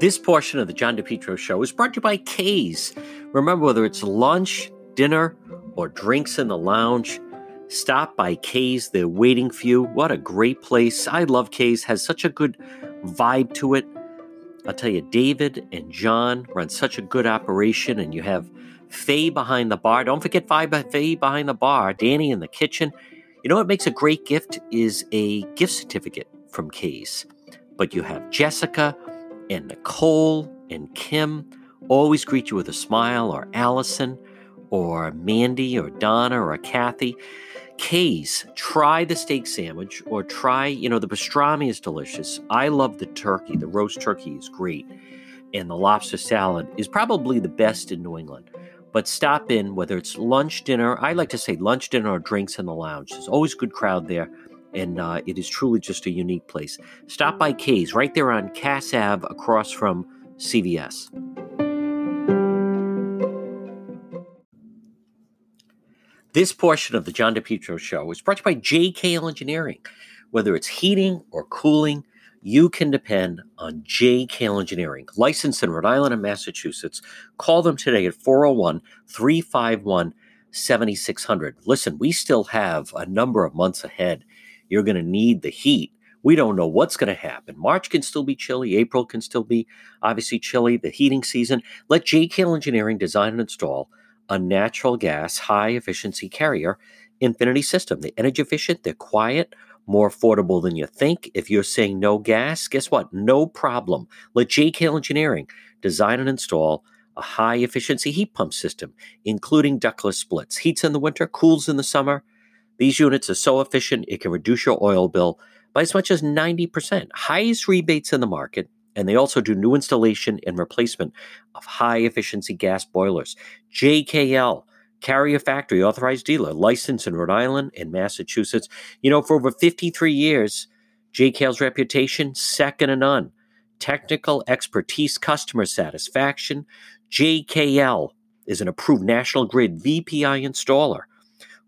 This portion of the John DePetro show is brought to you by K's. Remember, whether it's lunch, dinner, or drinks in the lounge, stop by K's. They're waiting for you. What a great place. I love K's, has such a good vibe to it. I'll tell you, David and John run such a good operation, and you have Faye behind the bar. Don't forget Faye behind the bar, Danny in the kitchen. You know what makes a great gift is a gift certificate from K's. But you have Jessica, and Nicole and Kim always greet you with a smile, or Allison, or Mandy, or Donna, or Kathy. K's, try the steak sandwich, or try, you know, the pastrami is delicious. I love the turkey. The roast turkey is great. And the lobster salad is probably the best in New England. But stop in, whether it's lunch, dinner, I like to say lunch, dinner, or drinks in the lounge. There's always good crowd there and uh, it is truly just a unique place. Stop by K's right there on Cass Ave across from CVS. This portion of the John DePetro show is brought to you by JKL Engineering. Whether it's heating or cooling, you can depend on JKL Engineering, licensed in Rhode Island and Massachusetts. Call them today at 401 351 7600. Listen, we still have a number of months ahead you're going to need the heat. We don't know what's going to happen. March can still be chilly. April can still be obviously chilly. The heating season. Let JKL Engineering design and install a natural gas high efficiency carrier Infinity system. They're energy efficient. They're quiet more affordable than you think. If you're saying no gas, guess what? No problem. Let JKL Engineering design and install a high efficiency heat pump system, including ductless splits. Heats in the winter, cools in the summer. These units are so efficient it can reduce your oil bill by as much as 90%. Highest rebates in the market, and they also do new installation and replacement of high efficiency gas boilers. JKL, Carrier Factory authorized dealer, licensed in Rhode Island and Massachusetts. You know, for over 53 years, JKL's reputation, second to none. Technical expertise, customer satisfaction. JKL is an approved National Grid VPI installer.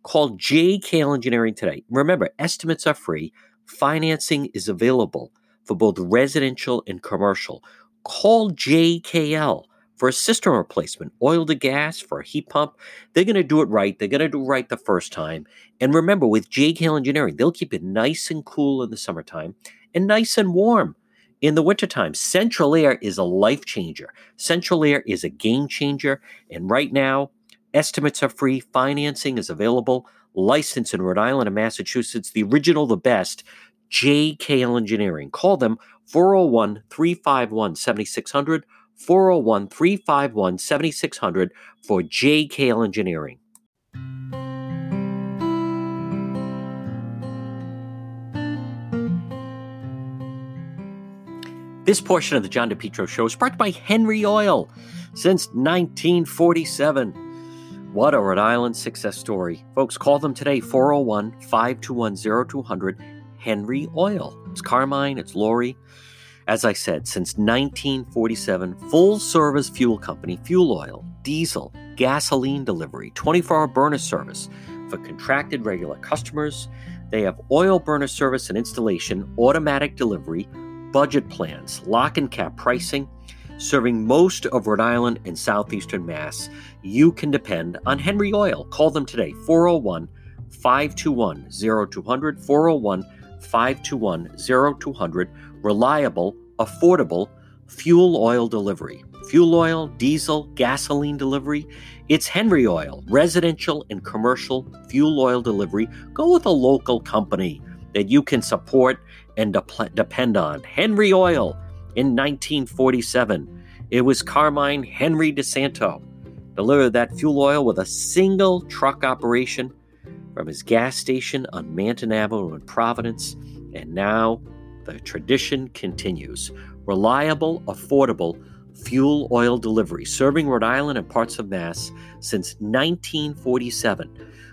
Call JKL Engineering today. Remember, estimates are free. Financing is available for both residential and commercial. Call JKL for a system replacement, oil to gas, for a heat pump. They're going to do it right. They're going to do it right the first time. And remember, with JKL Engineering, they'll keep it nice and cool in the summertime and nice and warm in the wintertime. Central Air is a life changer. Central Air is a game changer. And right now, Estimates are free, financing is available, licensed in Rhode Island and Massachusetts, the original, the best, JKL Engineering. Call them 401 351 7600, 401 351 7600 for JKL Engineering. This portion of the John DePetro show is brought by Henry Oil since 1947. What a Rhode Island success story. Folks, call them today 401 521 0200 Henry Oil. It's Carmine, it's Lori. As I said, since 1947, full service fuel company, fuel oil, diesel, gasoline delivery, 24 hour burner service for contracted regular customers. They have oil burner service and installation, automatic delivery, budget plans, lock and cap pricing serving most of Rhode Island and southeastern Mass, you can depend on Henry Oil. Call them today, 401 521 0200, 401 521 0200. Reliable, affordable fuel oil delivery. Fuel oil, diesel, gasoline delivery. It's Henry Oil, residential and commercial fuel oil delivery. Go with a local company that you can support and de- depend on. Henry Oil in 1947. It was Carmine Henry DeSanto delivered that fuel oil with a single truck operation from his gas station on Manton Avenue in Providence, and now the tradition continues. Reliable, affordable fuel oil delivery, serving Rhode Island and parts of Mass since 1947.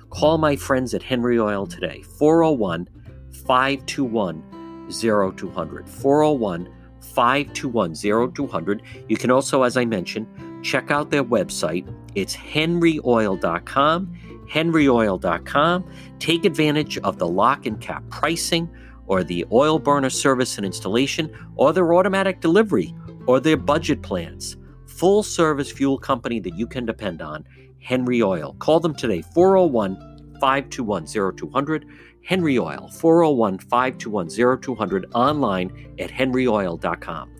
Call my friends at Henry Oil today, 401 521 0200. 401 521 0200. You can also, as I mentioned, check out their website. It's henryoil.com, henryoil.com. Take advantage of the lock and cap pricing or the oil burner service and installation or their automatic delivery or their budget plans. Full service fuel company that you can depend on, Henry Oil. Call them today, 401 521 0200. Henry Oil, 401 521 0200, online at henryoil.com.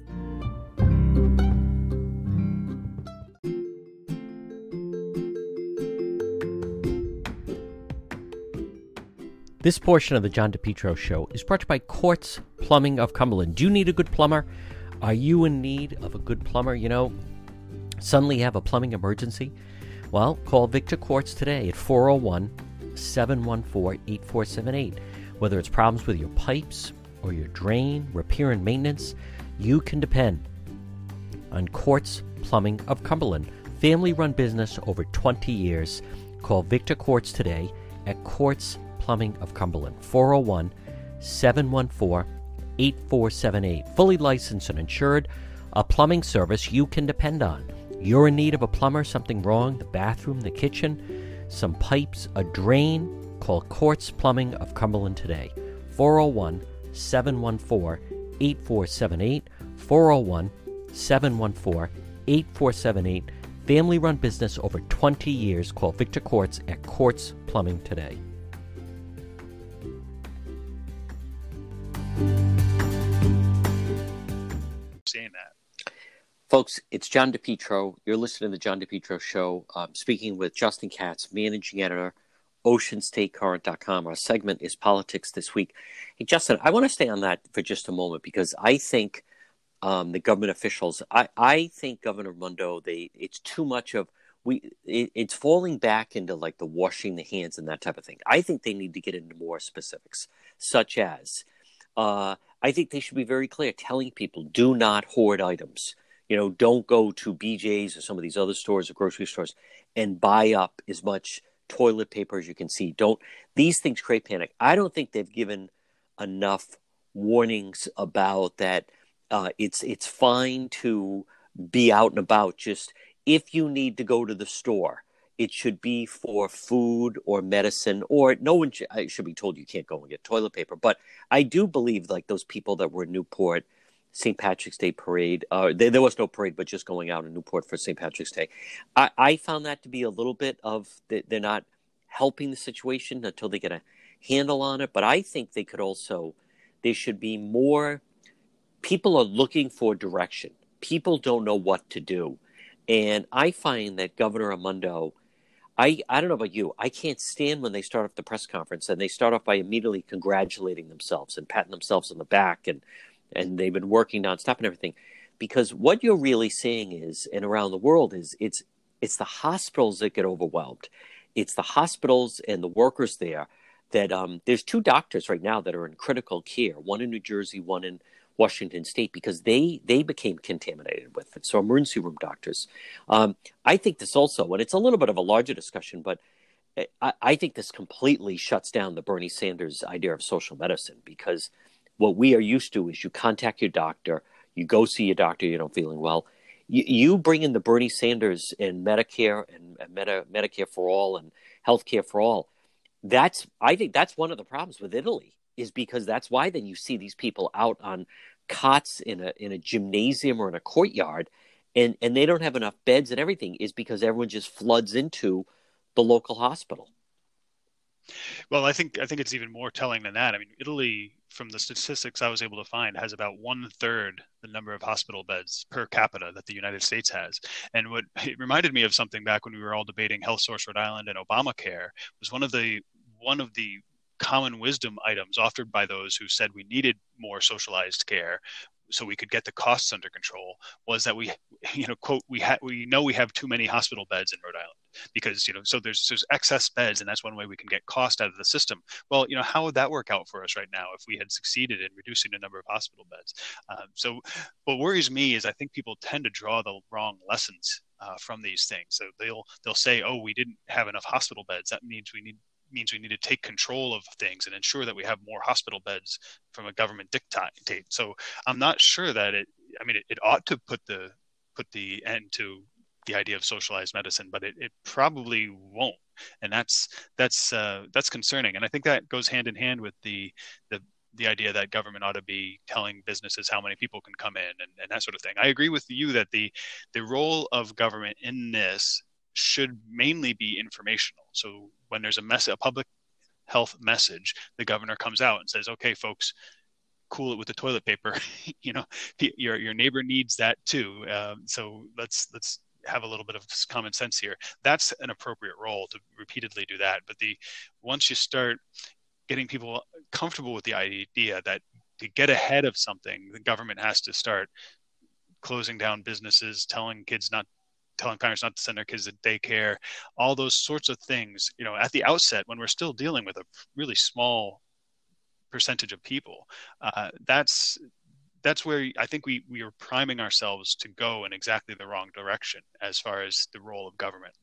This portion of the John DePetro show is brought to you by Quartz Plumbing of Cumberland. Do you need a good plumber? Are you in need of a good plumber? You know, suddenly you have a plumbing emergency? Well, call Victor Quartz today at 401 714 8478. Whether it's problems with your pipes or your drain, repair and maintenance, you can depend on Quartz Plumbing of Cumberland. Family run business over 20 years. Call Victor Quartz today at Quartz Plumbing of Cumberland, 401 714 8478. Fully licensed and insured, a plumbing service you can depend on. You're in need of a plumber, something wrong, the bathroom, the kitchen, some pipes, a drain, call Quartz Plumbing of Cumberland today. 401 714 8478. 401 714 8478. Family run business over 20 years. Call Victor Quartz at Quartz Plumbing today. Saying that. Folks, it's John DePetro. You're listening to the John DePetro Show. I'm speaking with Justin Katz, managing editor, OceanStateCurrent.com. Our segment is Politics This Week. Hey, Justin, I want to stay on that for just a moment because I think um, the government officials, I, I think Governor Raimondo, they it's too much of we it, it's falling back into like the washing the hands and that type of thing. I think they need to get into more specifics, such as uh, I think they should be very clear, telling people do not hoard items. You know, don't go to BJ's or some of these other stores or grocery stores and buy up as much toilet paper as you can see. Don't these things create panic. I don't think they've given enough warnings about that. Uh, it's it's fine to be out and about. Just if you need to go to the store, it should be for food or medicine or no one should, should be told you can't go and get toilet paper but i do believe like those people that were in newport st patrick's day parade uh, there, there, was no parade but just going out in newport for st patrick's day. I, I found that to be a little bit of they're not helping the situation until they get a handle on it but i think they could also there should be more people are looking for direction. People don't know what to do. And i find that governor Raimondo I, I don't know about you. I can't stand when they start off the press conference and they start off by immediately congratulating themselves and patting themselves on the back and and they've been working nonstop and everything. Because what you're really seeing is, and around the world is, it's it's the hospitals that get overwhelmed. It's the hospitals and the workers there that um, there's two doctors right now that are in critical care. One in New Jersey, one in Washington State because they they became contaminated with it. So emergency room doctors. Um, I think this also, and it's a little bit of a larger discussion, but I, I think this completely shuts down the Bernie Sanders idea of social medicine because what we are used to is you contact your doctor, you go see your doctor, you're not feeling well. You, bring in the Bernie Sanders and Medicare and, Medi- Medicare for all and healthcare for all. That's I think that's one of the problems with Italy is because that's why then you see these people out on cots in a in a gymnasium or in a courtyard and and they don't have enough beds and everything is because everyone just floods into the local hospital. Well i think i think it's even more telling than that. I mean italy from the statistics i was able to find has about one third the number of hospital beds per capita that the united states has. And what it reminded me of something back when we were all debating health source rhode island and obamacare was one of the one of the common wisdom items offered by those who said we needed more socialized care so we could get the costs under control was that we you know quote we have we know we have too many hospital beds in Rhode Island because you know so there's there's excess beds and that's one way we can get cost out of the system. Well you know how would that work out for us right now if we had succeeded in reducing the number of hospital beds? Um, so what worries me is I think people tend to draw the wrong lessons uh, from these things. So they'll they'll say oh we didn't have enough hospital beds. That means we need means we need to take control of things and ensure that we have more hospital beds from a government dictate. So I'm not sure that it. I mean, it, it ought to put the put the end to the idea of socialized medicine, but it, it probably won't. and that's that's uh, that's concerning. And I think that goes hand in hand with the the the idea that government ought to be telling businesses how many people can come in and, and that sort of thing. I agree with you that the the role of government in this should mainly be informational. So when there's a mess, a public health message, the governor comes out and says, "Okay, folks, cool it with the toilet paper. you know, your your neighbor needs that too. Um, so let's let's have a little bit of common sense here. That's an appropriate role to repeatedly do that. But the once you start getting people comfortable with the idea that to get ahead of something, the government has to start closing down businesses, telling kids not telling parents not to send their kids to daycare, all those sorts of things, you know, at the outset when we're still dealing with a really small percentage of people. Uh, that's that's where I think we we are priming ourselves to go in exactly the wrong direction as far as the role of government.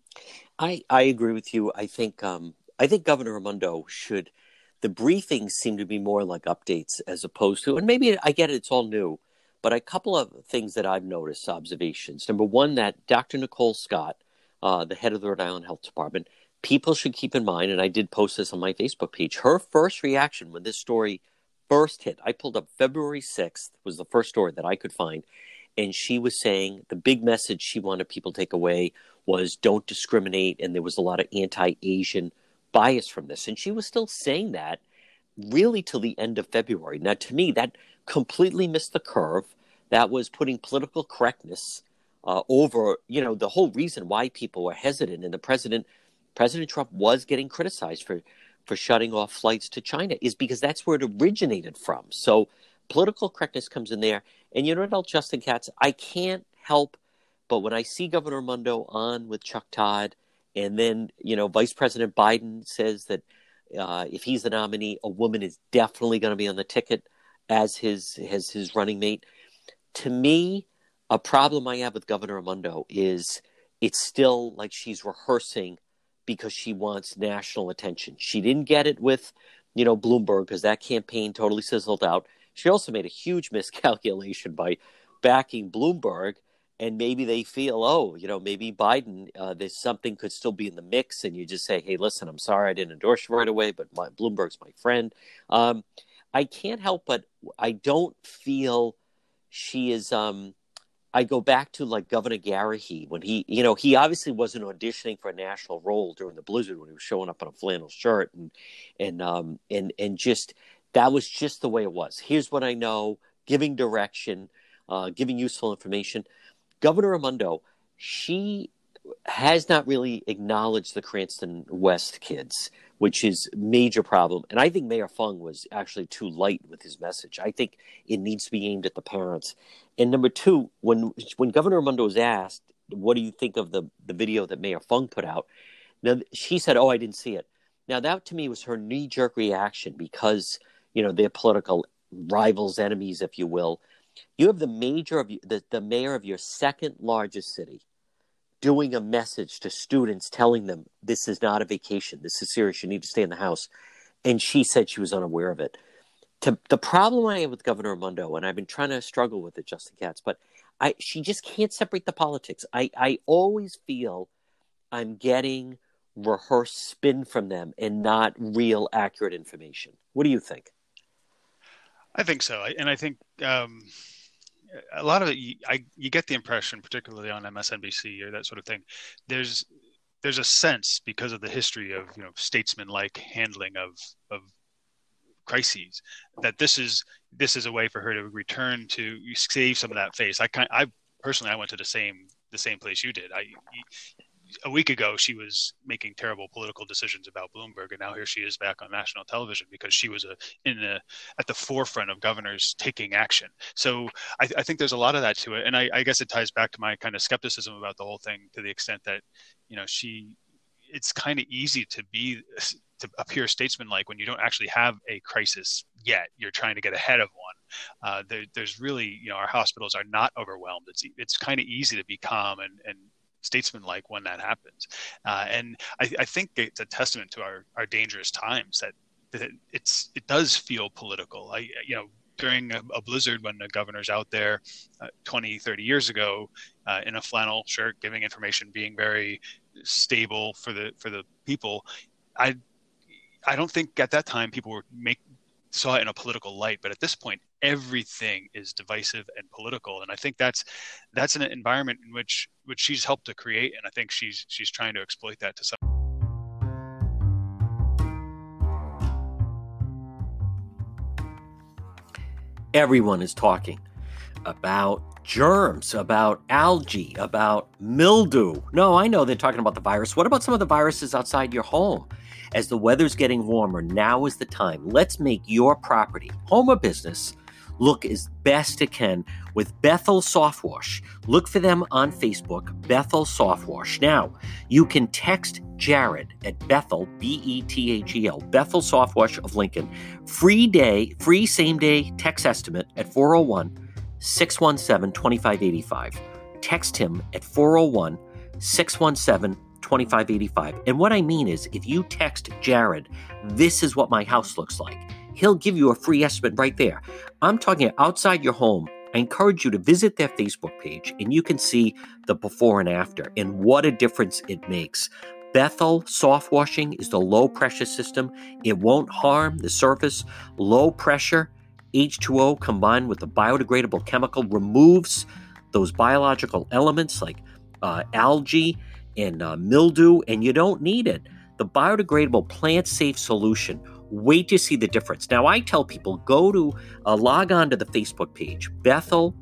I I agree with you. I think um, I think Governor Raimondo should. The briefings seem to be more like updates as opposed to, and maybe I get it, it's all new, but a couple of things that I've noticed, observations. Number one, that Dr. Nicole Scott, uh, the head of the Rhode Island Health Department, people should keep in mind, and I did post this on my Facebook page, her first reaction when this story first hit, I pulled up February 6th, was the first story that I could find. And she was saying the big message she wanted people to take away was don't discriminate. And there was a lot of anti Asian bias from this. And she was still saying that really till the end of February. Now, to me, that completely missed the curve. That was putting political correctness uh, over, you know, the whole reason why people were hesitant. And the president President Trump was getting criticized for for shutting off flights to China is because that's where it originated from. So political correctness comes in there. And you know what, Justin Katz, I can't help but when I see Governor Raimondo on with Chuck Todd, and then you know Vice President Biden says that uh, if he's the nominee, a woman is definitely going to be on the ticket as his as his running mate. To me, a problem I have with Governor Raimondo is it's still like she's rehearsing because she wants national attention. She didn't get it with, you know, Bloomberg because that campaign totally sizzled out. She also made a huge miscalculation by backing Bloomberg, and maybe they feel, oh, you know, maybe Biden, uh, there's something could still be in the mix, and you just say, hey, listen, I'm sorry I didn't endorse you right away, but my, Bloomberg's my friend. Um, I can't help but I don't feel she is. Um, I go back to like Governor Garrahy when he, you know, he obviously wasn't auditioning for a national role during the blizzard when he was showing up in a flannel shirt and and um and and just that was just the way it was. Here's what I know, giving direction, uh, giving useful information. Governor Raimondo, she has not really acknowledged the Cranston West kids which is major problem. And I think Mayor Fung was actually too light with his message. I think it needs to be aimed at the parents. And number two, when when Governor Raimondo was asked, "What do you think of the the video that Mayor Fung put out?" Now she said, "Oh, I didn't see it." Now that to me was her knee jerk reaction because you know they're political rivals, enemies, if you will. You have the major of the, the mayor of your second largest city doing a message to students telling them this is not a vacation. This is serious. You need to stay in the house. And she said she was unaware of it. To, the problem i have with governor raimondo and i've been trying to struggle with it justin katz but i she just can't separate the politics. I i always feel i'm getting rehearsed spin from them and not real accurate information. What do you think? I think so. And i think um a lot of it, you, I, you get the impression, particularly on MSNBC or that sort of thing, there's there's a sense because of the history of you know statesman-like handling of of crises that this is this is a way for her to return to save some of that face. I kind I personally I went to the same the same place you did. I a week ago she was making terrible political decisions about Bloomberg, and now here she is back on national television because she was a in the at the forefront of governors taking action. So I, I think there's a lot of that to it, and I, I guess it ties back to my kind of skepticism about the whole thing to the extent that you know she it's kind of easy to be to appear statesmanlike when you don't actually have a crisis yet. You're trying to get ahead of one. Uh, there, there's really, you know, our hospitals are not overwhelmed. It's it's kind of easy to be calm and and statesmanlike when that happens. Uh, and I, I, think it's a testament to our, our dangerous times that, that it's it does feel political. I you know during a, a blizzard when the governor's out there uh, 20 30 years ago uh, in a flannel shirt giving information being very stable for the for the people. I I don't think at that time people were make saw it in a political light, but at this point, everything is divisive and political, and I think that's that's an environment in which which she's helped to create, and I think she's she's trying to exploit that to some. Everyone is talking about germs, about algae, about mildew. No, I know they're talking about the virus. What about some of the viruses outside your home? As the weather's getting warmer, now is the time. Let's make your property, home or business, look as best it can with Bethel Softwash. Look for them on Facebook, Bethel Softwash. Now, you can text Jared at Bethel, B E T H E L, Bethel Softwash of Lincoln. Free day, free same day text estimate at 401 617 2585. Text him at 401 617 2585. And what I mean is, if you text Jared, this is what my house looks like he'll give you a free estimate right there. I'm talking outside your home. I encourage you to visit their Facebook page and you can see the before and after and what a difference it makes. Bethel soft washing is the low pressure system. It won't harm the surface. Low pressure H2O combined with the biodegradable chemical removes those biological elements like uh, algae and uh, mildew, and you don't need it. The biodegradable plant safe solution Wait to see the difference. Now, I tell people go to uh, log on to the Facebook page, Bethel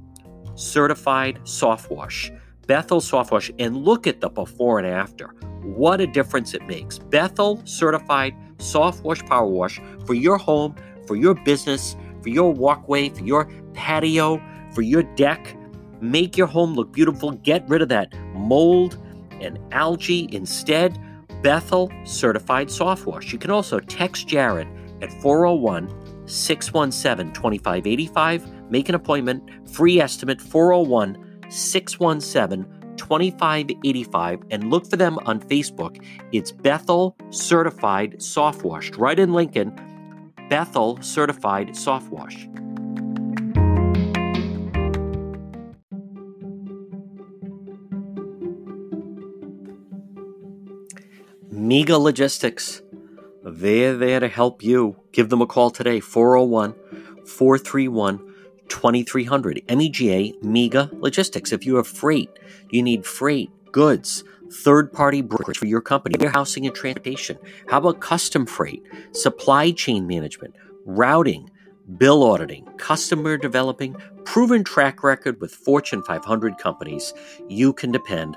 Certified Soft Wash, Bethel Soft Wash, and look at the before and after. What a difference it makes. Bethel Certified Soft Wash Power Wash for your home, for your business, for your walkway, for your patio, for your deck. Make your home look beautiful. Get rid of that mold and algae instead. Bethel Certified Soft Wash. You can also text Jared at 401 617 2585. Make an appointment. Free estimate 401 617 2585 and look for them on Facebook. It's Bethel Certified Soft Wash. Right in Lincoln, Bethel Certified Soft Wash. Mega Logistics. They're there to help you. Give them a call today, 401 431 2300. MEGA Mega Logistics. If you have freight, you need freight, goods, third party brokerage for your company, warehousing and transportation. How about custom freight, supply chain management, routing, bill auditing, customer developing, proven track record with Fortune 500 companies? You can depend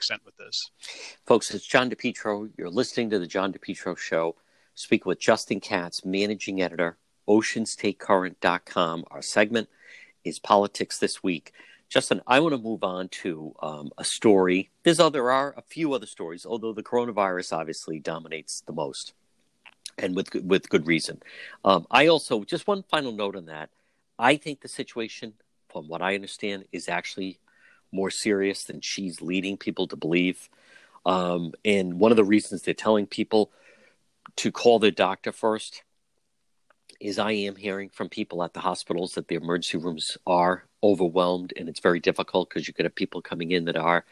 Extent with this. Folks, it's John DePetro. You're listening to the John DePetro Show. Speak with Justin Katz, managing editor, OceanStateCurrent.com. Our segment is Politics This Week. Justin, I want to move on to um, a story. There's other, there are a few other stories, although the coronavirus obviously dominates the most, and with with good reason. Um, I also just one final note on that. I think the situation, from what I understand, is actually more serious than she's leading people to believe. Um, and one of the reasons they're telling people to call their doctor first is I am hearing from people at the hospitals that the emergency rooms are overwhelmed and it's very difficult because you could have people coming in that are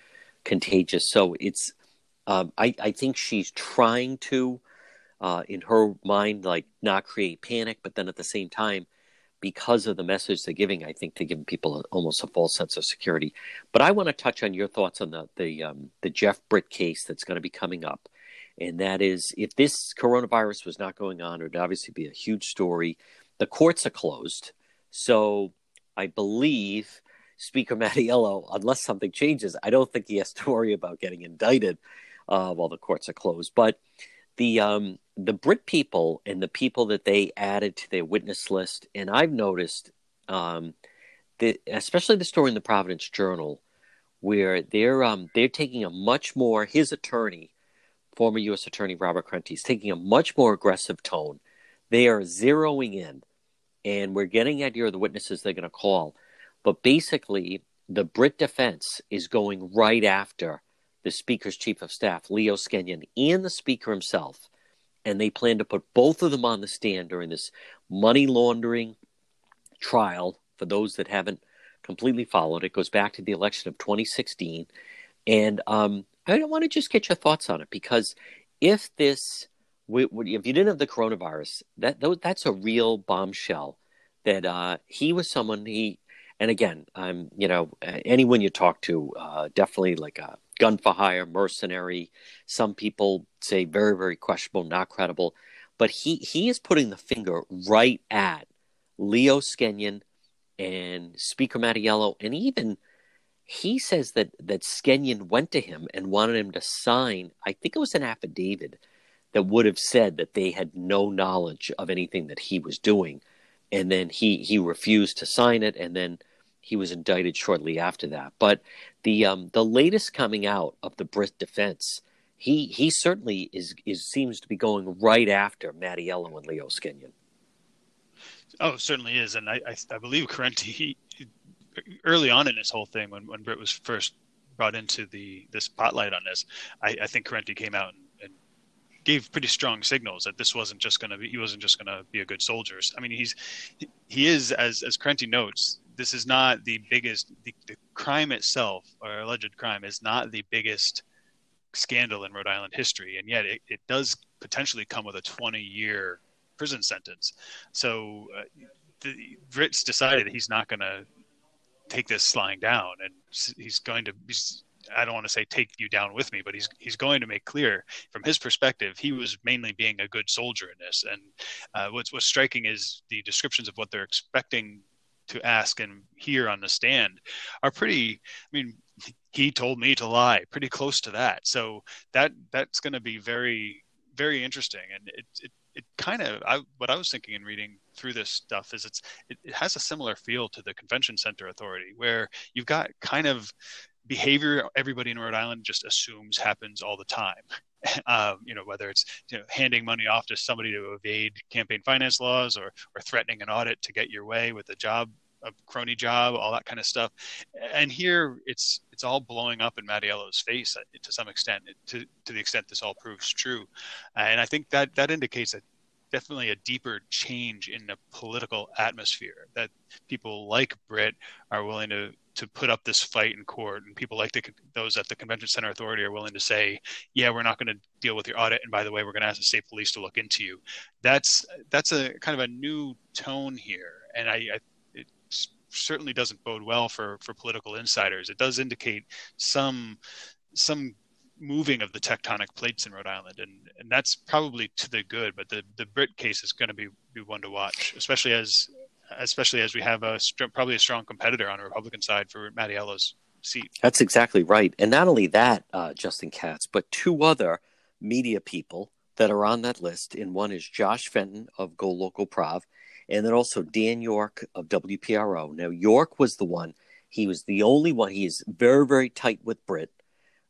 contagious. So it's, um, I, I think she's trying to, uh, in her mind, like not create panic, but then at the same time, because of the message they're giving, I think they're giving people almost a false sense of security. But I want to touch on your thoughts on the the um, the Jeff Britt case that's going to be coming up, and that is if this coronavirus was not going on, it would obviously be a huge story. The courts are closed, so I believe Speaker Mattiello, unless something changes, I don't think he has to worry about getting indicted uh, while the courts are closed. But the um, the Britt people and the people that they added to their witness list, and I've noticed, um, especially the story in the Providence Journal, where they're um, they're taking a much more his attorney former U.S. Attorney Robert Corrente is taking a much more aggressive tone. They are zeroing in, and we're getting idea of the witnesses they're going to call. But basically, the Britt defense is going right after the Speaker's Chief of Staff, Leo Skenyon, and the Speaker himself. And they plan to put both of them on the stand during this money laundering trial. For those that haven't completely followed, it goes back to the election of 2016. And um, I want to just get your thoughts on it because if this, if you didn't have the coronavirus, that that's a real bombshell. That uh, he was someone he, and again, I'm you know anyone you talk to, uh, definitely like a gun for hire, mercenary. Some people say very very questionable, not credible, but he he is putting the finger right at Leo Skenyon and Speaker Mattiello, and even he says that that Skenyon went to him and wanted him to sign. I think it was an affidavit that would have said that they had no knowledge of anything that he was doing, and then he he refused to sign it, and then he was indicted shortly after that. But the um, the latest coming out of the Britt defense, he he certainly is is seems to be going right after Mattiello and Leo Skenyon. Oh, certainly is, and I I, I believe Corrente early on in this whole thing, when when Britt was first brought into the the spotlight on this, I, I think Corrente came out and, gave pretty strong signals that this wasn't just going to be he wasn't just going to be a good soldier. I mean, he's he is as as Corrente notes, this is not the biggest the, the crime itself or alleged crime is not the biggest scandal in Rhode Island history, and yet it, it does potentially come with a 20 year prison sentence. So. Uh, the, Britt's decided he's not going to take this lying down, and he's going to. He's, I don't want to say take you down with me, but he's he's going to make clear from his perspective he was mainly being a good soldier in this. And uh, what's what's striking is the descriptions of what they're expecting to ask and hear on the stand are pretty. I mean, he told me to lie, pretty close to that. So that that's going to be very very interesting, and it, it it kind of I, what I was thinking in reading through this stuff is it's it, it, has a similar feel to the convention center authority where you've got kind of behavior everybody in Rhode Island just assumes happens all the time. Um, you know, whether it's you know, handing money off to somebody to evade campaign finance laws or or threatening an audit to get your way with a job a crony job, all that kind of stuff. And here it's it's all blowing up in Mattiello's face uh, to some extent, to to the extent this all proves true. And I think that that indicates that definitely a deeper change in the political atmosphere that people like Britt are willing to to put up this fight in court and people like the, those at the convention center authority are willing to say yeah we're not going to deal with your audit and by the way we're going to ask the state police to look into you that's that's a kind of a new tone here and i, I certainly doesn't bode well for for political insiders. It does indicate some some moving of the tectonic plates in Rhode Island, and and that's probably to the good. But the the Britt case is going to be be one to watch, especially as especially as we have a probably a strong competitor on the Republican side for Mattiello's seat. That's exactly right, and not only that, uh, Justin Katz, but two other media people that are on that list. And one is Josh Fenton of Go Local Prov, and then also Dan Yorke of WPRO. Now, Yorke was the one, he was the only one, he is very, very tight with Britt.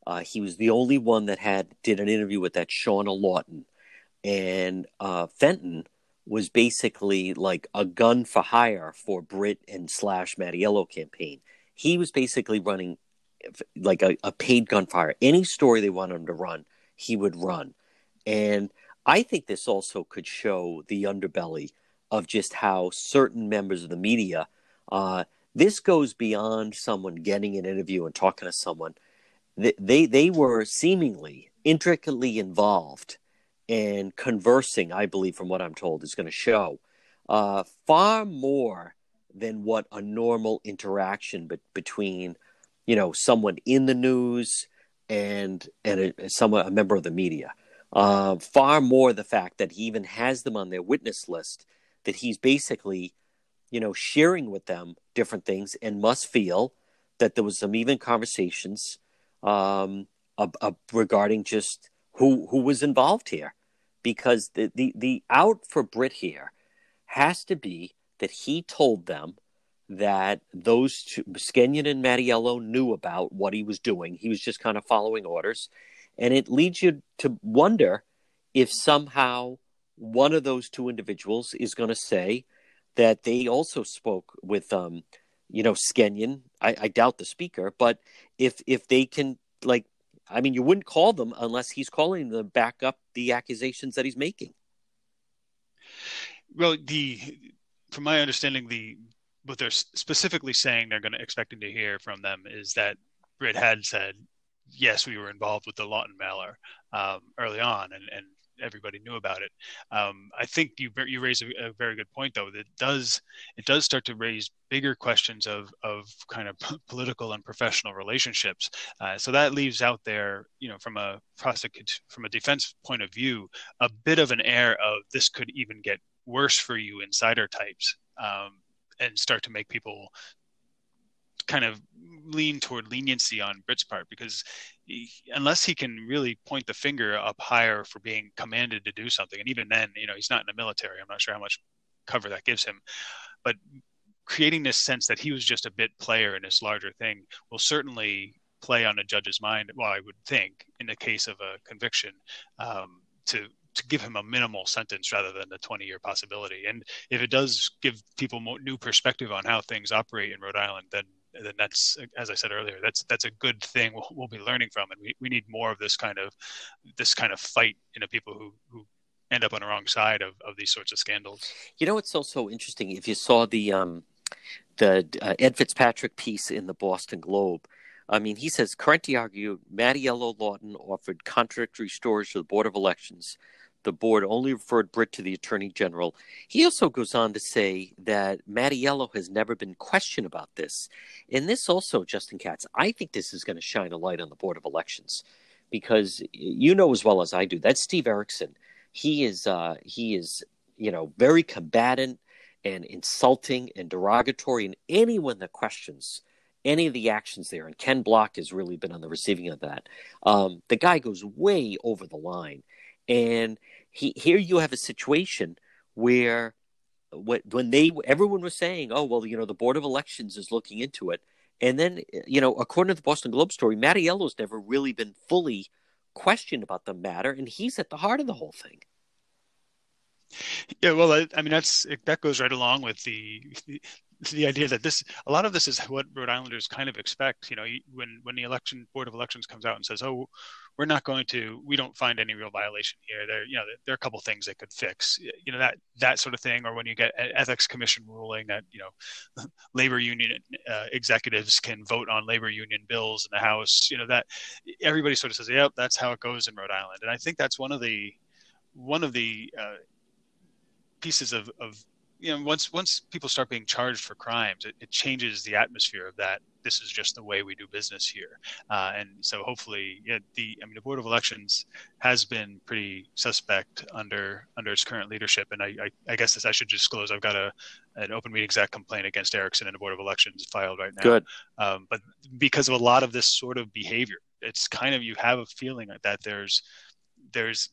Uh, he was the only one that had did an interview with that Shawna Lawton. And uh, Fenton was basically like a gun for hire for Britt and slash Mattiello campaign. He was basically running like a, a paid gunfire. Any story they wanted him to run, he would run. And I think this also could show the underbelly of just how certain members of the media, uh, this goes beyond someone getting an interview and talking to someone. They, they, they were seemingly intricately involved and conversing, I believe, from what I'm told, is going to show uh, far more than what a normal interaction be- between, you know, someone in the news and and a, someone a member of the media. Uh, far more the fact that he even has them on their witness list that he's basically, you know, sharing with them different things and must feel that there was some even conversations um, regarding just who who was involved here, because the the the out for Britt here has to be that he told them that those two, Skenyon and Mattiello knew about what he was doing. He was just kind of following orders, And it leads you to wonder if somehow one of those two individuals is going to say that they also spoke with, um, you know, Skenyon. I, I doubt the speaker, but if if they can, like, I mean, you wouldn't call them unless he's calling them back up the accusations that he's making. Well, the from my understanding, the what they're specifically saying they're going to expecting to hear from them is that Britt had said, yes, we were involved with the Lawton mailer um, early on, and, and everybody knew about it. Um, I think you you raise a, a, very good point though. That does it does start to raise bigger questions of of kind of political and professional relationships. Uh, so that leaves out there, you know, from a prosecute from a defense point of view, a bit of an air of this could even get worse for you insider types. Um, and start to make people kind of lean toward leniency on Britt's part because he, unless he can really point the finger up higher for being commanded to do something, and even then, you know, he's not in the military. I'm not sure how much cover that gives him, but creating this sense that he was just a bit player in this larger thing will certainly play on a judge's mind. Well, I would think in the case of a conviction um, to to give him a minimal sentence rather than the 20 year possibility. And if it does give people more new perspective on how things operate in Rhode Island, then then that's as I said earlier, that's that's a good thing we'll, we'll be learning from, and we, we need more of this kind of this kind of fight you know people who who end up on the wrong side of, of these sorts of scandals. You know, it's also interesting if you saw the um, the uh, Ed Fitzpatrick piece in the Boston Globe. I mean, he says Corrente argued Mattiello Lawton offered contradictory stories to the Board of Elections the board only referred Britt to the attorney general. He also goes on to say that Mattiello has never been questioned about this. And this also, Justin Katz, I think this is going to shine a light on the Board of Elections because you know as well as I do that Steve Erickson, he is uh, he is you know very combatant and insulting and derogatory, and anyone that questions any of the actions there, and Ken Block has really been on the receiving end of that. Um, the guy goes way over the line, and he, here you have a situation where when they everyone was saying, "Oh well, you know, the board of elections is looking into it," and then you know, according to the Boston Globe story, Mattiello's never really been fully questioned about the matter, and he's at the heart of the whole thing. Yeah, well, I, I mean that's that goes right along with the, the idea that this a lot of this is what Rhode Islanders kind of expect. You know, when when the election board of elections comes out and says, "Oh, we're not going to, we don't find any real violation here." There, you know, there are a couple things they could fix. You know that that sort of thing, or when you get an ethics commission ruling that you know labor union uh, executives can vote on labor union bills in the House. You know that everybody sort of says, "Yep, that's how it goes in Rhode Island," and I think that's one of the one of the uh, pieces of, of you know once once people start being charged for crimes it, it, changes the atmosphere of that this is just the way we do business here. Uh, and so hopefully yeah, the i mean the board of elections has been pretty suspect under under its current leadership. And i i, I guess this i should disclose i've got a an open meetings act complaint against erickson and the board of elections filed right now. Good. Um, but because of a lot of this sort of behavior it's kind of you have a feeling that there's there's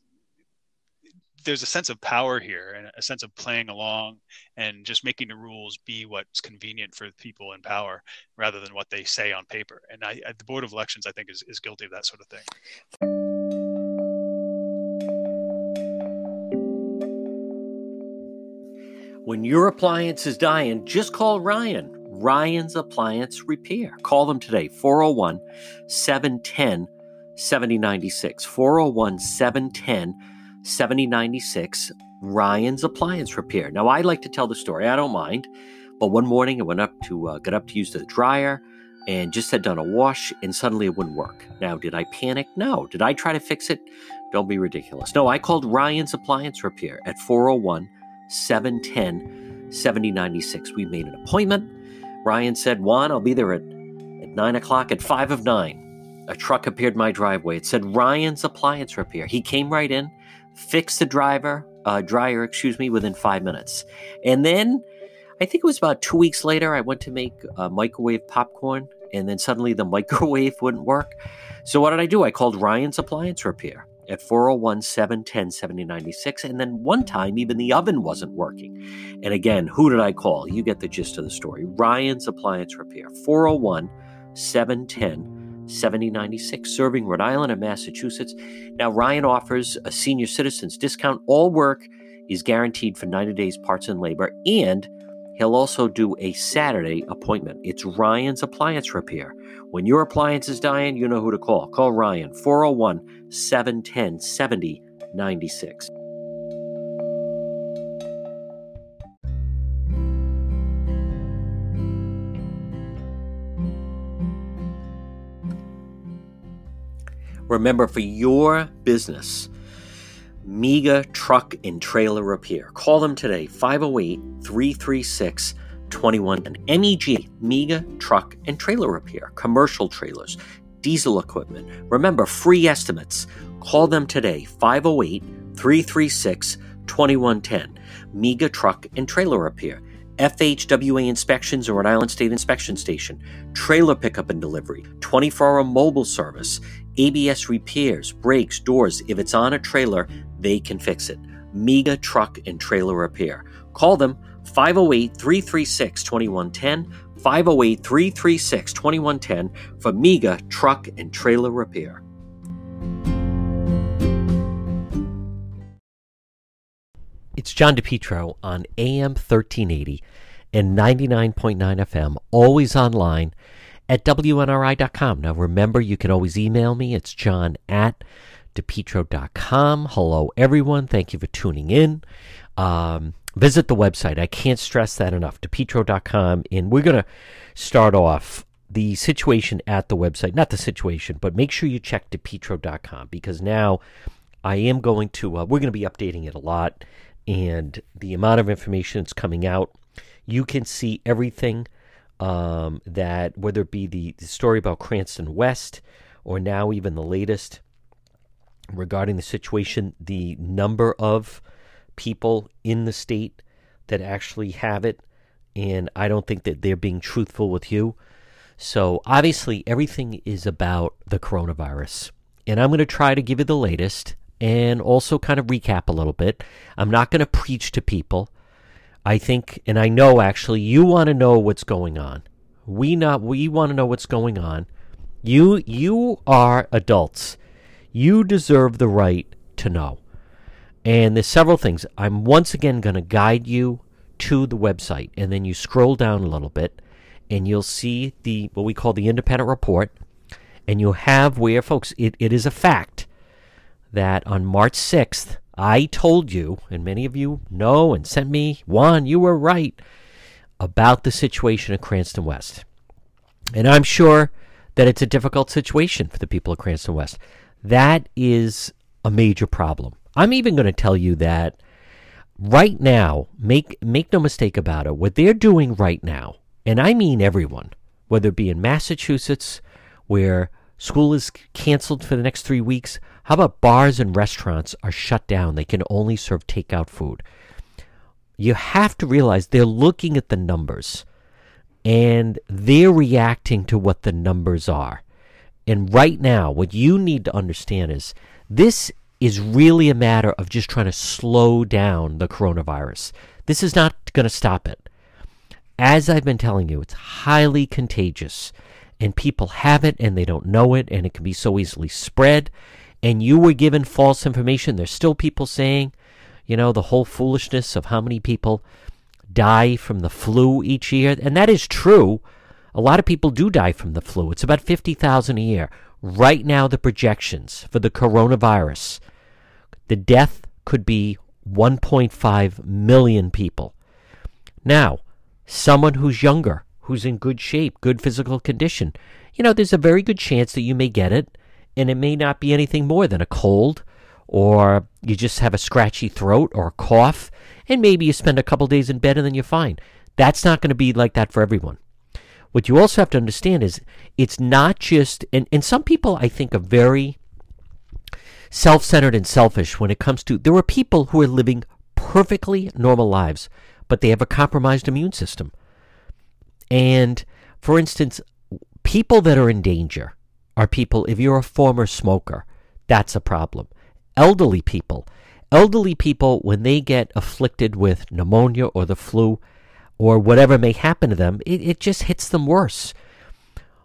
there's a sense of power here and a sense of playing along and just making the rules be what's convenient for people in power rather than what they say on paper. And I, I, the Board of Elections, I think, is, is guilty of that sort of thing. When your appliance is dying, just call Ryan. Ryan's Appliance Repair. Call them today, 401 710 7096. 401 710 7096 Ryan's Appliance Repair. Now, I like to tell the story, I don't mind. But one morning I went up to uh, up to use the dryer and just had done a wash and suddenly it wouldn't work. Now, did I panic? No. Did I try to fix it? Don't be ridiculous. No, I called Ryan's Appliance Repair at 401 710 7096. We made an appointment. Ryan said, Juan, I'll be there at, at 9 o'clock at 5 of 9. A truck appeared my driveway. It said Ryan's Appliance Repair. He came right in fixed the driver, uh, dryer, excuse me, within five minutes. And then I think it was about two weeks later, I went to make a microwave popcorn, and then suddenly the microwave wouldn't work. So what did I do? I called Ryan's Appliance Repair at 401 710 7096. And then one time, even the oven wasn't working. And again, who did I call? You get the gist of the story. Ryan's Appliance Repair, 401 710 7096, serving Rhode Island and Massachusetts. Now, Ryan offers a senior citizens discount. All work is guaranteed for 90 days parts and labor, and he'll also do a Saturday appointment. It's Ryan's Appliance Repair. When your appliance is dying, you know who to call. Call Ryan 401 710 7096. Remember, for your business, Mega Truck and Trailer Repair. Call them today, 508 336 21 and MEG, Mega Truck and Trailer Repair, commercial trailers, diesel equipment. Remember, free estimates. Call them today, 508 336 2110. Mega Truck and Trailer Repair. FHWA inspections or Rhode Island State Inspection Station, trailer pickup and delivery, 24 hour mobile service, ABS repairs, brakes, doors. If it's on a trailer, they can fix it. Mega Truck and Trailer Repair. Call them 508 336 2110. 508 336 2110 for Mega Truck and Trailer Repair. It's John DePetro on AM 1380 and 99.9 FM, always online at WNRI.com. Now, remember, you can always email me. It's john at depetro.com. Hello, everyone. Thank you for tuning in. Um, visit the website. I can't stress that enough. depetro.com. And we're going to start off the situation at the website. Not the situation, but make sure you check depetro.com because now I am going to, uh, we're going to be updating it a lot. And the amount of information that's coming out, you can see everything um, that, whether it be the, the story about Cranston West or now even the latest regarding the situation, the number of people in the state that actually have it, and I don't think that they're being truthful with you. So obviously, everything is about the coronavirus. And I'm going to try to give you the latest and also kind of recap a little bit. I'm not going to preach to people. I think, and I know actually, you want to know what's going on. We not we want to know what's going on. You you are adults. You deserve the right to know. And there's several things. I'm once again going to guide you to the website, and then you scroll down a little bit, and you'll see the what we call the independent report, and you'll have where, folks, it, it is a fact that on March 6th, I told you, and many of you know and sent me, Juan, you were right about the situation at Cranston West. And I'm sure that it's a difficult situation for the people of Cranston West. That is a major problem. I'm even going to tell you that right now, make make no mistake about it, what they're doing right now, and I mean everyone, whether it be in Massachusetts where school is canceled for the next 3 weeks, how about bars and restaurants are shut down? They can only serve takeout food. You have to realize they're looking at the numbers and they're reacting to what the numbers are. And right now, what you need to understand is this is really a matter of just trying to slow down the coronavirus. This is not going to stop it. As I've been telling you, it's highly contagious, and people have it and they don't know it, and it can be so easily spread and you were given false information, there's still people saying, you know, the whole foolishness of how many people die from the flu each year. And that is true. A lot of people do die from the flu. It's about 50,000 a year. Right now, the projections for the coronavirus, the death could be 1.5 million people. Now, someone who's younger, who's in good shape, good physical condition, you know, there's a very good chance that you may get it and it may not be anything more than a cold, or you just have a scratchy throat or a cough, and maybe you spend a couple days in bed and then you're fine. That's not going to be like that for everyone. What you also have to understand is it's not just, and, and some people I think are very self centered and selfish when it comes to, there are people who are living perfectly normal lives, but they have a compromised immune system. And for instance, people that are in danger, are people, if you're a former smoker, that's a problem. Elderly people, elderly people, when they get afflicted with pneumonia or the flu or whatever may happen to them, it, it just hits them worse.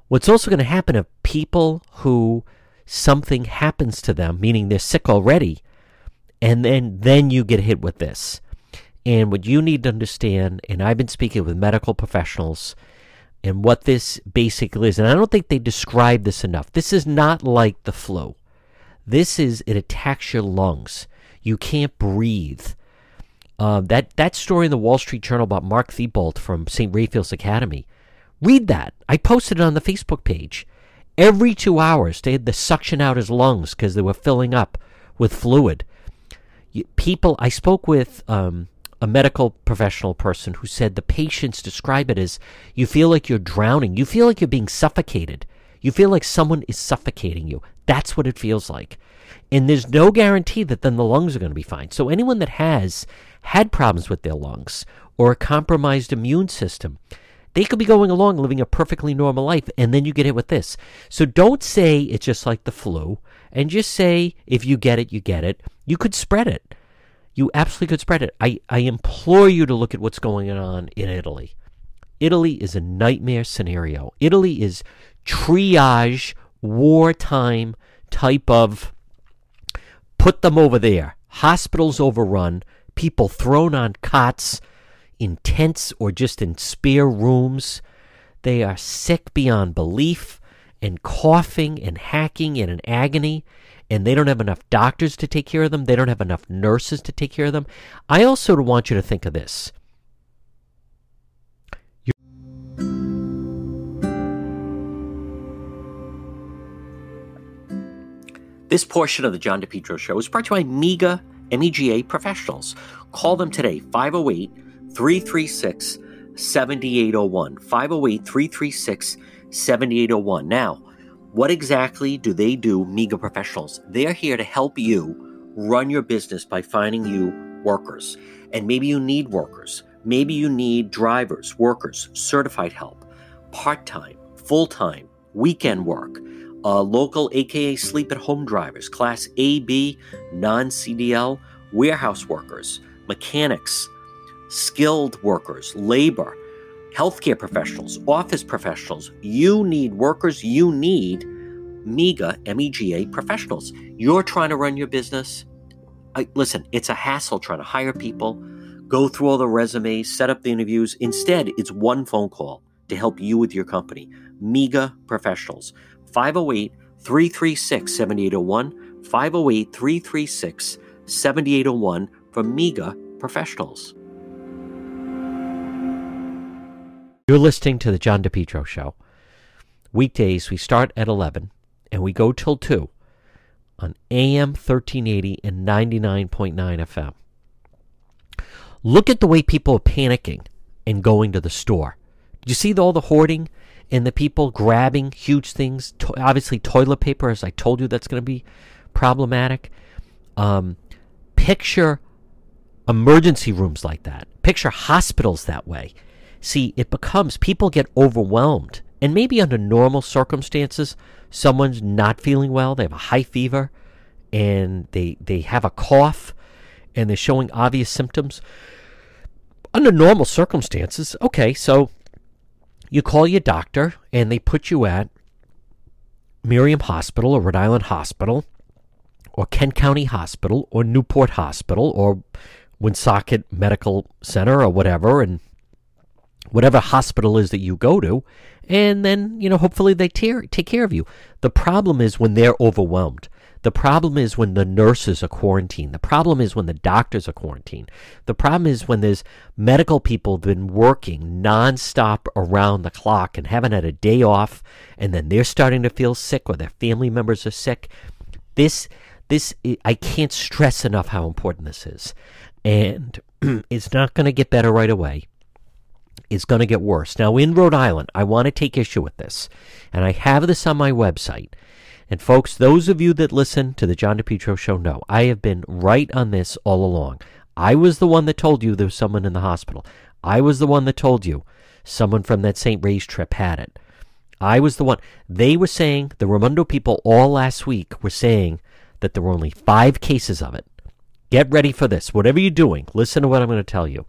What's also going to happen if people who something happens to them, meaning they're sick already, and then then you get hit with this. And what you need to understand, and I've been speaking with medical professionals, and what this basically is, and I don't think they describe this enough. This is not like the flu. This is it attacks your lungs. You can't breathe. Uh, that that story in the Wall Street Journal about Mark Thibault from St. Raphael's Academy. Read that. I posted it on the Facebook page. Every two hours, they had to suction out his lungs because they were filling up with fluid. People, I spoke with um, a medical professional person who said the patients describe it as you feel like you're drowning. You feel like you're being suffocated. You feel like someone is suffocating you. That's what it feels like. And there's no guarantee that then the lungs are going to be fine. So anyone that has had problems with their lungs or a compromised immune system, they could be going along living a perfectly normal life, and then you get hit with this. So don't say it's just like the flu, and just say if you get it, you get it. You could spread it. You absolutely could spread it. I, I implore you to look at what's going on in Italy. Italy is a nightmare scenario. Italy is triage, wartime type of put them over there. Hospitals overrun, people thrown on cots in tents or just in spare rooms. They are sick beyond belief and coughing and hacking in agony, and they don't have enough doctors to take care of them. They don't have enough nurses to take care of them. I also want you to think of this. This portion of the John DePetro Show is brought to you by MEGA MEGA professionals. Call them today, 508 336 7801. 508 336 7801. Now, what exactly do they do, MEGA professionals? They're here to help you run your business by finding you workers. And maybe you need workers. Maybe you need drivers, workers, certified help, part time, full time, weekend work, uh, local AKA sleep at home drivers, class AB, non CDL, warehouse workers, mechanics, skilled workers, labor, healthcare professionals, office professionals. You need workers, you need MEGA, MEGA professionals. You're trying to run your business. I, listen, it's a hassle trying to hire people, go through all the resumes, set up the interviews. Instead, it's one phone call to help you with your company. MEGA professionals. 508 336 7801. 508 336 7801 from MEGA professionals. You're listening to the John DePetro Show. Weekdays, we start at 11 and we go till 2 on AM 1380 and 99.9 FM. Look at the way people are panicking and going to the store. Did you see all the hoarding and the people grabbing huge things? To- obviously, toilet paper, as I told you, that's going to be problematic. Um, picture emergency rooms like that. Picture hospitals that way. See, it becomes people get overwhelmed. And maybe under normal circumstances, someone's not feeling well, they have a high fever, and they they have a cough and they're showing obvious symptoms. Under normal circumstances, okay, so you call your doctor and they put you at Miriam Hospital or Rhode Island Hospital or Kent County Hospital or Newport Hospital or Woonsocket Medical Center or whatever, and whatever hospital is that you go to, and then, you know, hopefully they tear, take care of you. The problem is when they're overwhelmed. The problem is when the nurses are quarantined. The problem is when the doctors are quarantined. The problem is when there's medical people that have been working nonstop around the clock and haven't had a day off, and then they're starting to feel sick or their family members are sick. This, this, I can't stress enough how important this is. And it's not going to get better right away is going to get worse. Now, in Rhode Island, I want to take issue with this, and I have this on my website. And folks, those of you that listen to the John DePetro show know I have been right on this all along. I was the one that told you there was someone in the hospital. I was the one that told you someone from that St. Ray's trip had it. I was the one. They were saying, the Raimondo people all last week were saying that there were only five cases of it. Get ready for this. Whatever you're doing, listen to what I'm going to tell you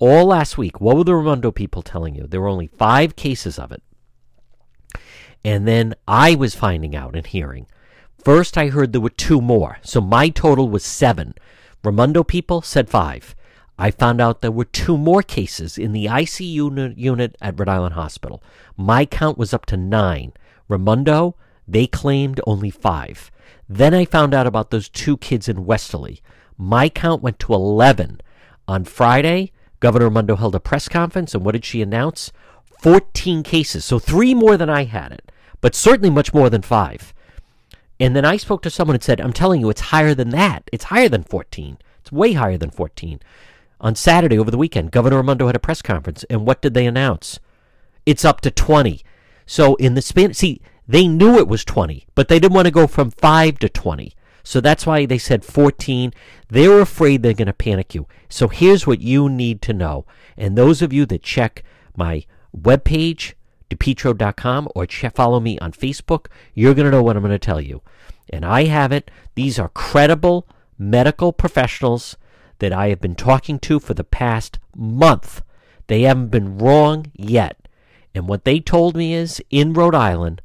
all last week, what were the Raimondo people telling you? There were only five cases of it. And then I was finding out and hearing. First, I heard there were two more. So my total was seven. Raimondo people said five. I found out there were two more cases in the ICU unit at Rhode Island Hospital. My count was up to nine. Raimondo, they claimed only five. Then I found out about those two kids in Westerly. My count went to 11. On Friday, Governor Raimondo held a press conference, and what did she announce? 14 cases. So three more than I had it, but certainly much more than five. And then I spoke to someone and said, I'm telling you, it's higher than that. It's higher than 14. It's way higher than 14. On Saturday over the weekend, Governor Raimondo had a press conference, and what did they announce? It's up to 20. So in the span, see, they knew it was 20, but they didn't want to go from 5 to 20. So that's why they said 14. They were afraid they're going to panic you. So here's what you need to know. And those of you that check my webpage, depetro.com, or check, follow me on Facebook, you're going to know what I'm going to tell you. And I have it. These are credible medical professionals that I have been talking to for the past month. They haven't been wrong yet. And what they told me is in Rhode Island,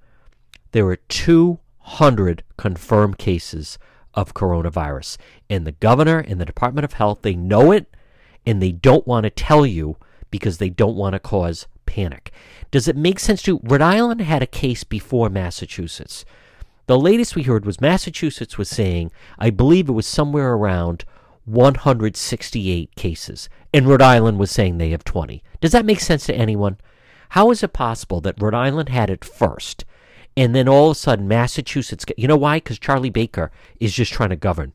there are 200 confirmed cases of coronavirus. And the governor and the Department of Health, they know it and they don't want to tell you because they don't want to cause panic. Does it make sense to Rhode Island had a case before Massachusetts. The latest we heard was Massachusetts was saying, I believe it was somewhere around 168 cases, and Rhode Island was saying they have 20. Does that make sense to anyone? How is it possible that Rhode Island had it first, and then all of a sudden Massachusetts? You know why? Because Charlie Baker is just trying to govern.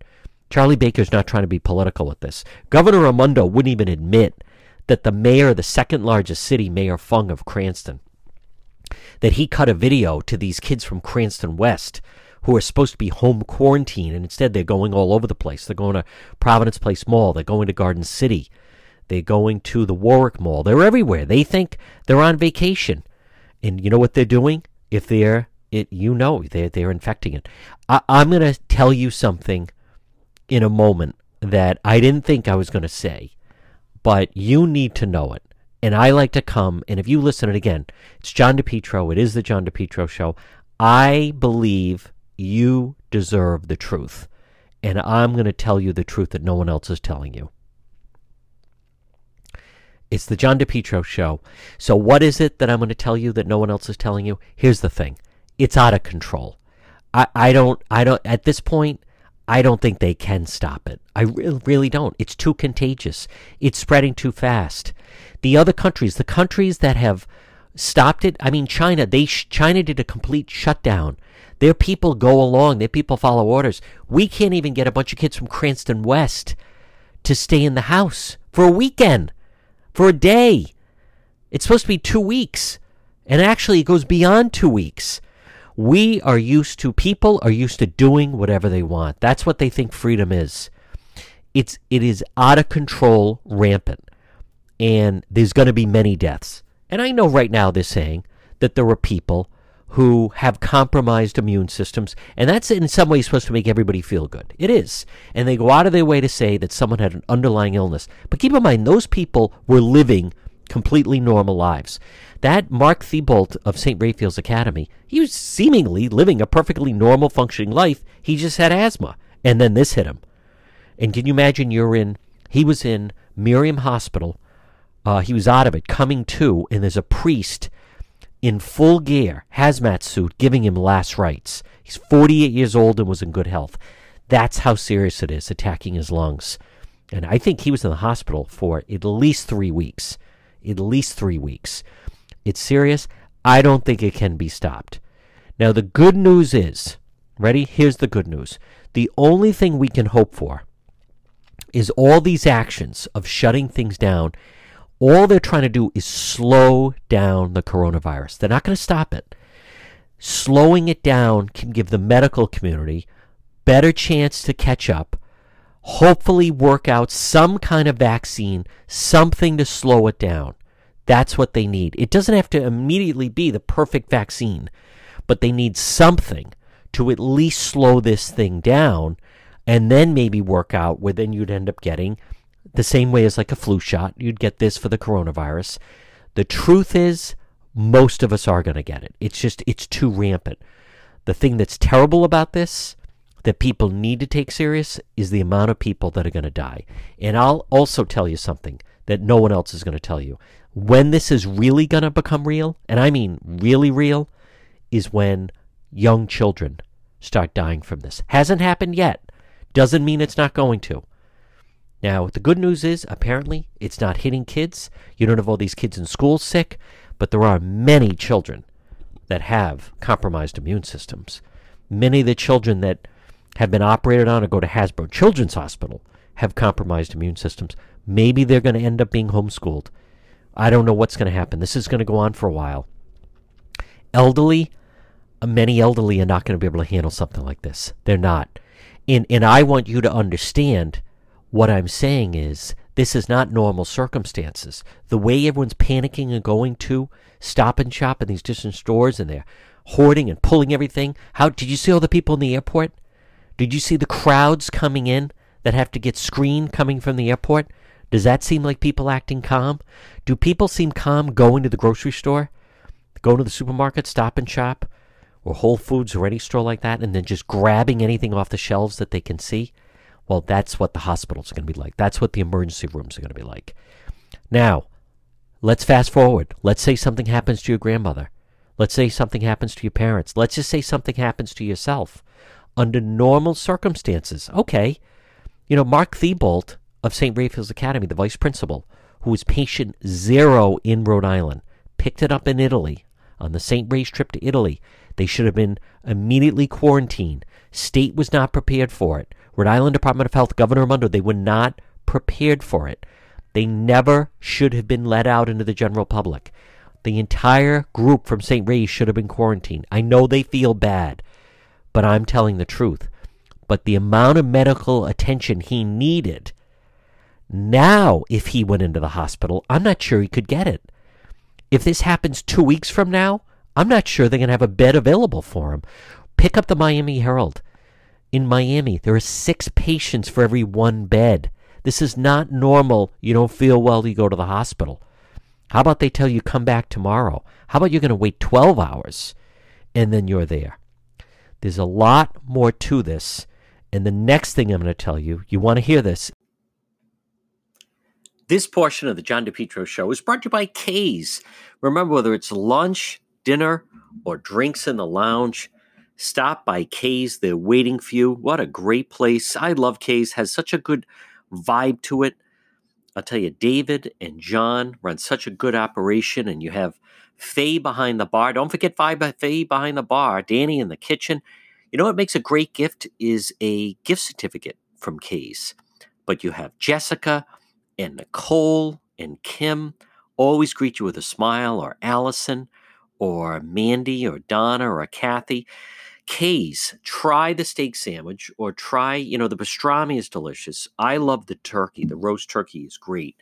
Charlie Baker's not trying to be political with this. Governor Raimondo wouldn't even admit that the mayor of the second largest city, Mayor Fung of Cranston, that he cut a video to these kids from Cranston West who are supposed to be home quarantine, and instead they're going all over the place. They're going to Providence Place Mall. They're going to Garden City. They're going to the Warwick Mall. They're everywhere. They think they're on vacation, and you know what they're doing? If they're it, you know they're they're infecting it. I, I'm going to tell you something in a moment that I didn't think I was going to say, but you need to know it. And I like to come, and if you listen it again, it's John DePetro. It is the John DePetro Show. I believe you deserve the truth. And I'm going to tell you the truth that no one else is telling you. It's the John DePetro show. So, what is it that I'm going to tell you that no one else is telling you? Here's the thing it's out of control. I, I don't, I don't, at this point, I don't think they can stop it. I really, really don't. It's too contagious. It's spreading too fast. The other countries, the countries that have stopped it, I mean, China, they, China did a complete shutdown their people go along, their people follow orders. We can't even get a bunch of kids from Cranston West to stay in the house for a weekend, for a day. It's supposed to be two weeks. And actually, it goes beyond two weeks. We are used to, people are used to doing whatever they want. That's what they think freedom is. It's, it is out of control, rampant. And there's going to be many deaths. And I know right now they're saying that there were people who have compromised immune systems, and that's in some ways supposed to make everybody feel good. It is. And they go out of their way to say that someone had an underlying illness. But keep in mind, those people were living completely normal lives. That Mark Thibault of St. Raphael's Academy, he was seemingly living a perfectly normal functioning life. He just had asthma. And then this hit him. And can you imagine you're in, he was in Miriam Hospital. Uh, he was out of it, coming to, and there's a priest in full gear, hazmat suit, giving him last rites. He's 48 years old and was in good health. That's how serious it is, attacking his lungs. And I think he was in the hospital for at least three weeks. At least three weeks. It's serious. I don't think it can be stopped. Now, the good news is ready? Here's the good news. The only thing we can hope for is all these actions of shutting things down all they're trying to do is slow down the coronavirus. They're not going to stop it. Slowing it down can give the medical community better chance to catch up, hopefully work out some kind of vaccine, something to slow it down. That's what they need. It doesn't have to immediately be the perfect vaccine, but they need something to at least slow this thing down and then maybe work out where then you'd end up getting the same way as like a flu shot. You'd get this for the coronavirus. The truth is, most of us are going to get it. It's just, it's too rampant. The thing that's terrible about this, that people need to take serious, is the amount of people that are going to die. And I'll also tell you something that no one else is going to tell you. When this is really going to become real, and I mean really real, is when young children start dying from this. Hasn't happened yet. Doesn't mean it's not going to. Now, the good news is apparently it's not hitting kids. You don't have all these kids in school sick, but there are many children that have compromised immune systems. Many of the children that have been operated on or go to Hasbro Children's Hospital have compromised immune systems. Maybe they're going to end up being homeschooled. I don't know what's going to happen. This is going to go on for a while. Elderly, many elderly are not going to be able to handle something like this. They're not. And, and I want you to understand what I'm saying is this is not normal circumstances. The way everyone's panicking and going to stop and shop in these different stores and they're hoarding and pulling everything. How did you see all the people in the airport? Did you see the crowds coming in that have to get screened coming from the airport? Does that seem like people acting calm? Do people seem calm going to the grocery store, going to the supermarket, stop and shop? or Whole Foods or any store like that and then just grabbing anything off the shelves that they can see, well, that's what the hospitals are going to be like. That's what the emergency rooms are going to be like. Now, let's fast forward. Let's say something happens to your grandmother. Let's say something happens to your parents. Let's just say something happens to yourself. Under normal circumstances, okay. You know, Mark Thibault of St. Raphael's Academy, the vice principal, who was patient zero in Rhode Island, picked it up in Italy on the St. Ray's trip to Italy they should have been immediately quarantined. State was not prepared for it. Rhode Island Department of Health, Governor Raimondo, they were not prepared for it. They never should have been let out into the general public. The entire group from St. Ray's should have been quarantined. I know they feel bad, but I'm telling the truth. But the amount of medical attention he needed, now, if he went into the hospital, I'm not sure he could get it. If this happens two weeks from now, I'm not sure they're going to have a bed available for him. Pick up the Miami Herald. In Miami, there are six patients for every one bed. This is not normal. You don't feel well, you go to the hospital. How about they tell you come back tomorrow? How about you're going to wait 12 hours and then you're there? There's a lot more to this. And the next thing I'm going to tell you, you want to hear this. This portion of the John DePetro show is brought to you by K's. Remember, whether it's lunch, dinner or drinks in the lounge, stop by K's. They're waiting for you. What a great place. I love K's, has such a good vibe to it. I'll tell you, David and John run such a good operation, and you have Faye behind the bar. Don't forget Faye behind the bar, Danny in the kitchen. You know what makes a great gift is a gift certificate from K's. But you have Jessica and Nicole and Kim always greet you with a smile, or Allison or Mandy or Donna or Kathy. K's, try the steak sandwich or try, you know, the pastrami is delicious. I love the turkey. The roast turkey is great.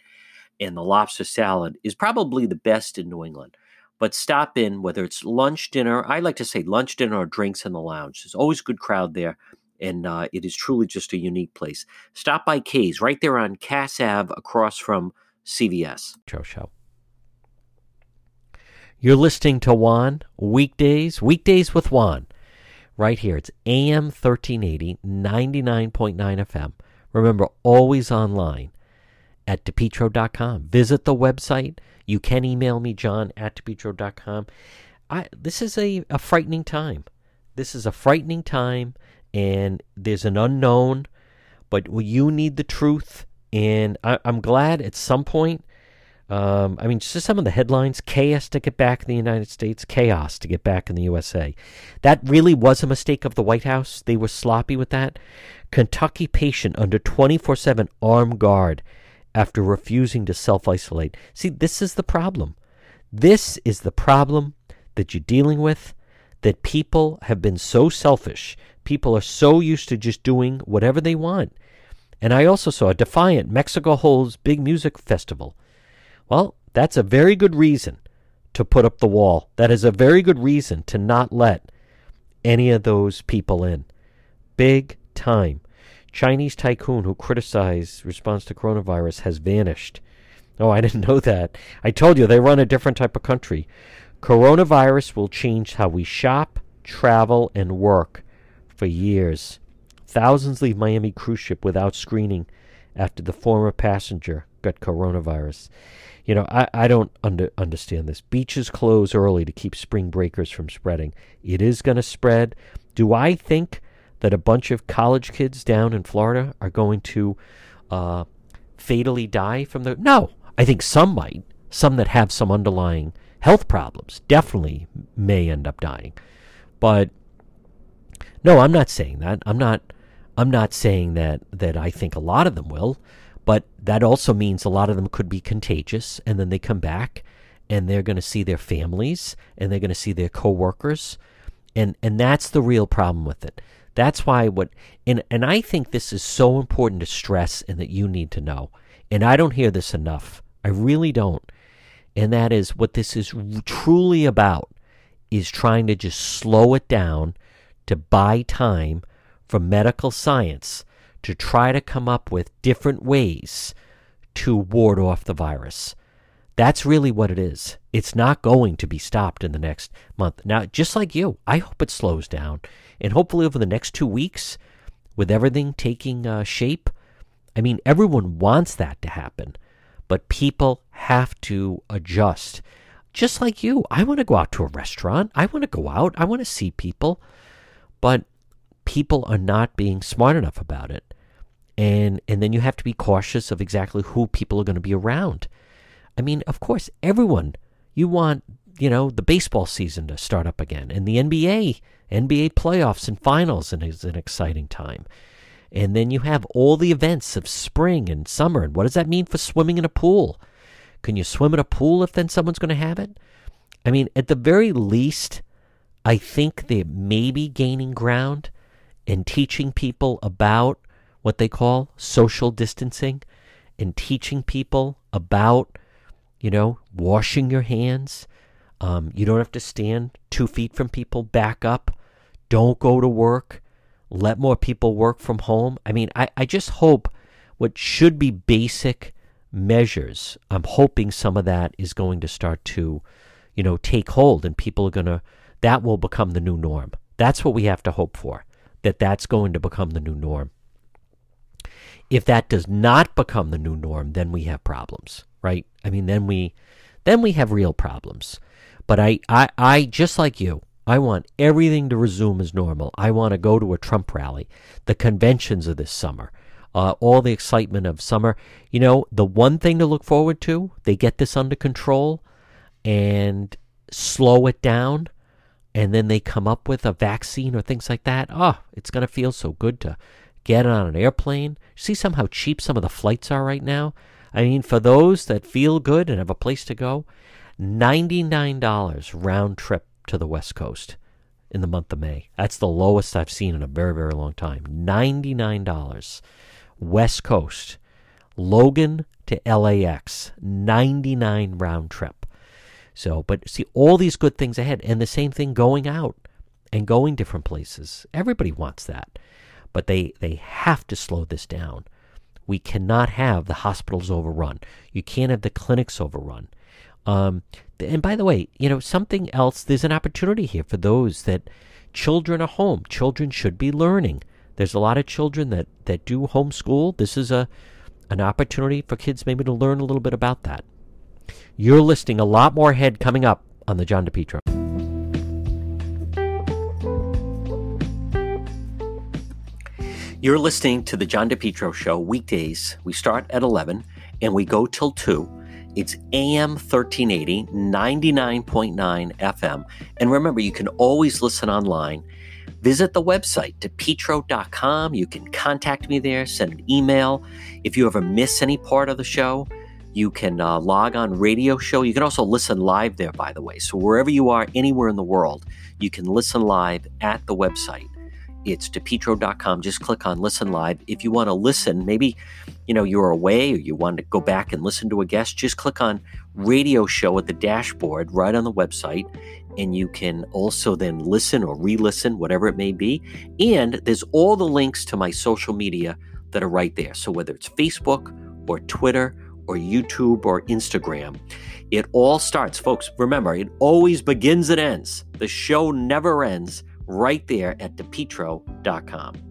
And the lobster salad is probably the best in New England. But stop in, whether it's lunch, dinner, I like to say lunch, dinner, or drinks in the lounge. There's always a good crowd there. And uh, it is truly just a unique place. Stop by K's right there on Cass Ave across from CVS. Show. You're listening to Juan weekdays, weekdays with Juan, right here. It's AM 1380, 99.9 FM. Remember, always online at depetro.com. Visit the website. You can email me, john at depetro.com. I, this is a, a frightening time. This is a frightening time, and there's an unknown, but you need the truth. And I, I'm glad at some point um, I mean, just some of the headlines chaos to get back in the United States, chaos to get back in the USA. That really was a mistake of the White House. They were sloppy with that. Kentucky patient under 24 7 armed guard after refusing to self isolate. See, this is the problem. This is the problem that you're dealing with that people have been so selfish. People are so used to just doing whatever they want. And I also saw a Defiant, Mexico holds big music festival. Well, that's a very good reason to put up the wall. That is a very good reason to not let any of those people in. Big time. Chinese tycoon who criticized response to coronavirus has vanished. Oh, I didn't know that. I told you they run a different type of country. Coronavirus will change how we shop, travel, and work for years. Thousands leave Miami cruise ship without screening after the former passenger got coronavirus. You know, I, I don't under, understand this. Beaches close early to keep spring breakers from spreading. It is going to spread. Do I think that a bunch of college kids down in Florida are going to uh, fatally die from the. No, I think some might. Some that have some underlying health problems definitely may end up dying. But no, I'm not saying that. I'm not. I'm not saying that that I think a lot of them will, but that also means a lot of them could be contagious, and then they come back, and they're going to see their families, and they're going to see their coworkers, and and that's the real problem with it. That's why what and and I think this is so important to stress and that you need to know. And I don't hear this enough. I really don't. And that is what this is truly about is trying to just slow it down to buy time for medical science to try to come up with different ways to ward off the virus. That's really what it is. It's not going to be stopped in the next month. Now, just like you, I hope it slows down. And hopefully, over the next two weeks, with everything taking uh, shape, I mean, everyone wants that to happen, but people have to adjust. Just like you, I want to go out to a restaurant. I want to go out. I want to see people. But people are not being smart enough about it. And, and then you have to be cautious of exactly who people are going to be around. I mean, of course, everyone, you want, you know, the baseball season to start up again and the NBA NBA playoffs and finals and is an exciting time. And then you have all the events of spring and summer. And what does that mean for swimming in a pool? Can you swim in a pool if then someone's going to have it? I mean, at the very least, I think they may be gaining ground in teaching people about what they call social distancing and teaching people about, you know, washing your hands. Um, you don't have to stand two feet from people, back up don't go to work, let more people work from home. I mean, I, I just hope what should be basic measures, I'm hoping some of that is going to start to, you know, take hold and people are going to, that will become the new norm. That's what we have to hope for, that that's going to become the new norm. If that does not become the new norm, then we have problems, right? I mean, then we, then we have real problems. But I, I, I just like you, I want everything to resume as normal. I want to go to a Trump rally, the conventions of this summer, uh, all the excitement of summer. You know, the one thing to look forward to, they get this under control and slow it down, and then they come up with a vaccine or things like that. Oh, it's going to feel so good to get on an airplane. See some how cheap some of the flights are right now? I mean, for those that feel good and have a place to go, $99 round trip to the West Coast in the month of May. That's the lowest I've seen in a very, very long time. $99. West Coast. Logan to LAX. 99 round trip. So, but see all these good things ahead and the same thing going out and going different places. Everybody wants that. But they they have to slow this down. We cannot have the hospitals overrun. You can't have the clinics overrun. Um, and by the way, you know, something else, there's an opportunity here for those that children are home. Children should be learning. There's a lot of children that, that do homeschool. This is a an opportunity for kids maybe to learn a little bit about that. You're listing a lot more ahead coming up on the John DePetro. You're listening to the John DePetro Show weekdays. We start at 11 and we go till 2. It's AM 1380, 99.9 FM. And remember, you can always listen online. Visit the website, depetro.com. You can contact me there, send an email. If you ever miss any part of the show, you can uh, log on radio show. You can also listen live there, by the way. So wherever you are, anywhere in the world, you can listen live at the website. It's depetro.com. Just click on listen live. If you want to listen, maybe you know you're away or you want to go back and listen to a guest, just click on radio show at the dashboard right on the website. And you can also then listen or re listen, whatever it may be. And there's all the links to my social media that are right there. So whether it's Facebook or Twitter or YouTube or Instagram. It all starts, folks. Remember, it always begins and ends. The show never ends right there at depetro.com.